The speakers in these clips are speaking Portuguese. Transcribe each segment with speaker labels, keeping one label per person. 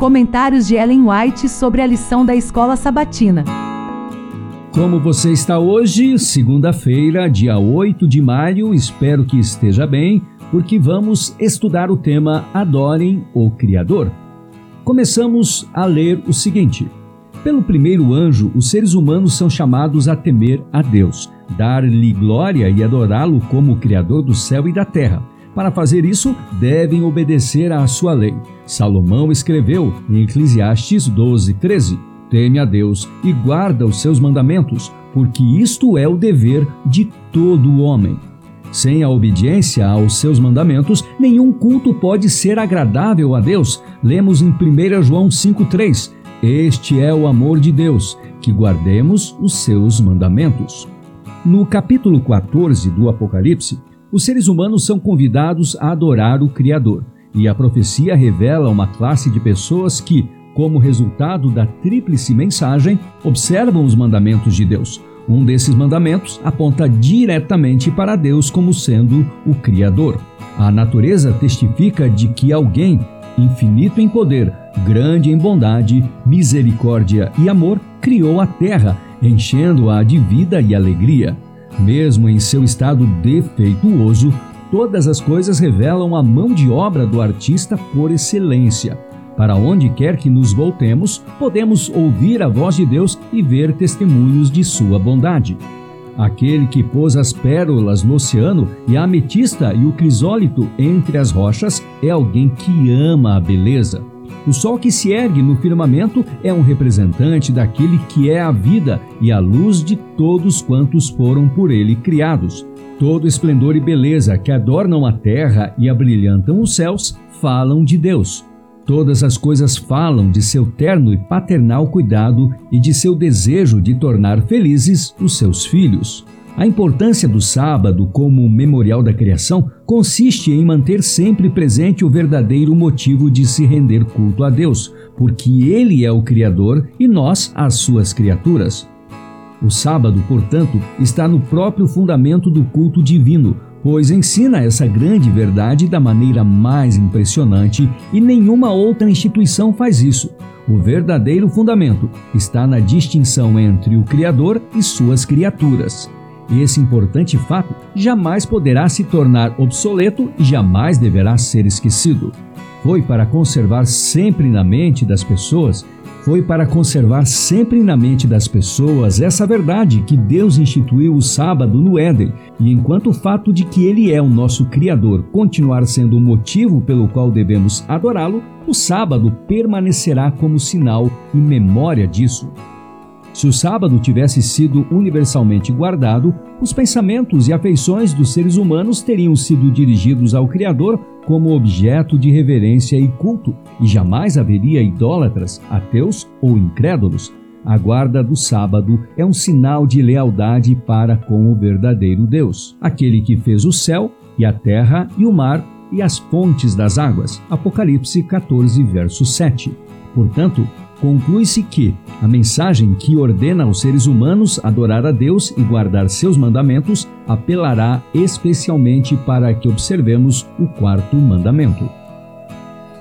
Speaker 1: Comentários de Ellen White sobre a lição da escola sabatina.
Speaker 2: Como você está hoje, segunda-feira, dia 8 de maio, espero que esteja bem, porque vamos estudar o tema Adorem o Criador. Começamos a ler o seguinte: Pelo primeiro anjo, os seres humanos são chamados a temer a Deus, dar-lhe glória e adorá-lo como o Criador do céu e da terra. Para fazer isso, devem obedecer à sua lei. Salomão escreveu em Eclesiastes 12, 13: Teme a Deus e guarda os seus mandamentos, porque isto é o dever de todo homem. Sem a obediência aos seus mandamentos, nenhum culto pode ser agradável a Deus. Lemos em 1 João 5,3: Este é o amor de Deus, que guardemos os seus mandamentos. No capítulo 14 do Apocalipse, os seres humanos são convidados a adorar o Criador, e a profecia revela uma classe de pessoas que, como resultado da tríplice mensagem, observam os mandamentos de Deus. Um desses mandamentos aponta diretamente para Deus como sendo o Criador. A natureza testifica de que alguém, infinito em poder, grande em bondade, misericórdia e amor, criou a terra, enchendo-a de vida e alegria. Mesmo em seu estado defeituoso, todas as coisas revelam a mão de obra do artista por excelência. Para onde quer que nos voltemos, podemos ouvir a voz de Deus e ver testemunhos de sua bondade. Aquele que pôs as pérolas no oceano e a ametista e o crisólito entre as rochas é alguém que ama a beleza. O sol que se ergue no firmamento é um representante daquele que é a vida e a luz de todos quantos foram por ele criados. Todo esplendor e beleza que adornam a terra e abrilhantam os céus falam de Deus. Todas as coisas falam de seu terno e paternal cuidado e de seu desejo de tornar felizes os seus filhos. A importância do sábado como memorial da criação consiste em manter sempre presente o verdadeiro motivo de se render culto a Deus, porque Ele é o Criador e nós as suas criaturas. O sábado, portanto, está no próprio fundamento do culto divino, pois ensina essa grande verdade da maneira mais impressionante e nenhuma outra instituição faz isso. O verdadeiro fundamento está na distinção entre o Criador e suas criaturas. Esse importante fato jamais poderá se tornar obsoleto e jamais deverá ser esquecido. Foi para conservar sempre na mente das pessoas foi para conservar sempre na mente das pessoas essa verdade que Deus instituiu o sábado no Éden, e enquanto o fato de que Ele é o nosso Criador continuar sendo o motivo pelo qual devemos adorá-lo, o sábado permanecerá como sinal e memória disso. Se o sábado tivesse sido universalmente guardado, os pensamentos e afeições dos seres humanos teriam sido dirigidos ao Criador como objeto de reverência e culto, e jamais haveria idólatras, ateus ou incrédulos. A guarda do sábado é um sinal de lealdade para com o verdadeiro Deus, aquele que fez o céu e a terra e o mar e as fontes das águas. Apocalipse 14, verso 7. Portanto, conclui-se que a mensagem que ordena aos seres humanos adorar a Deus e guardar seus mandamentos apelará especialmente para que observemos o quarto mandamento.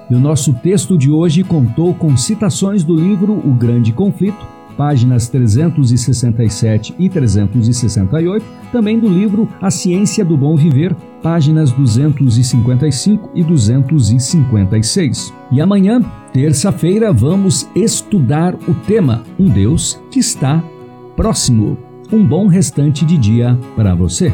Speaker 2: E o nosso texto de hoje contou com citações do livro O Grande Conflito, páginas 367 e 368, também do livro A Ciência do Bom Viver, páginas 255 e 256. E amanhã, terça-feira, vamos estudar o tema Um Deus que está próximo. Um bom restante de dia para você.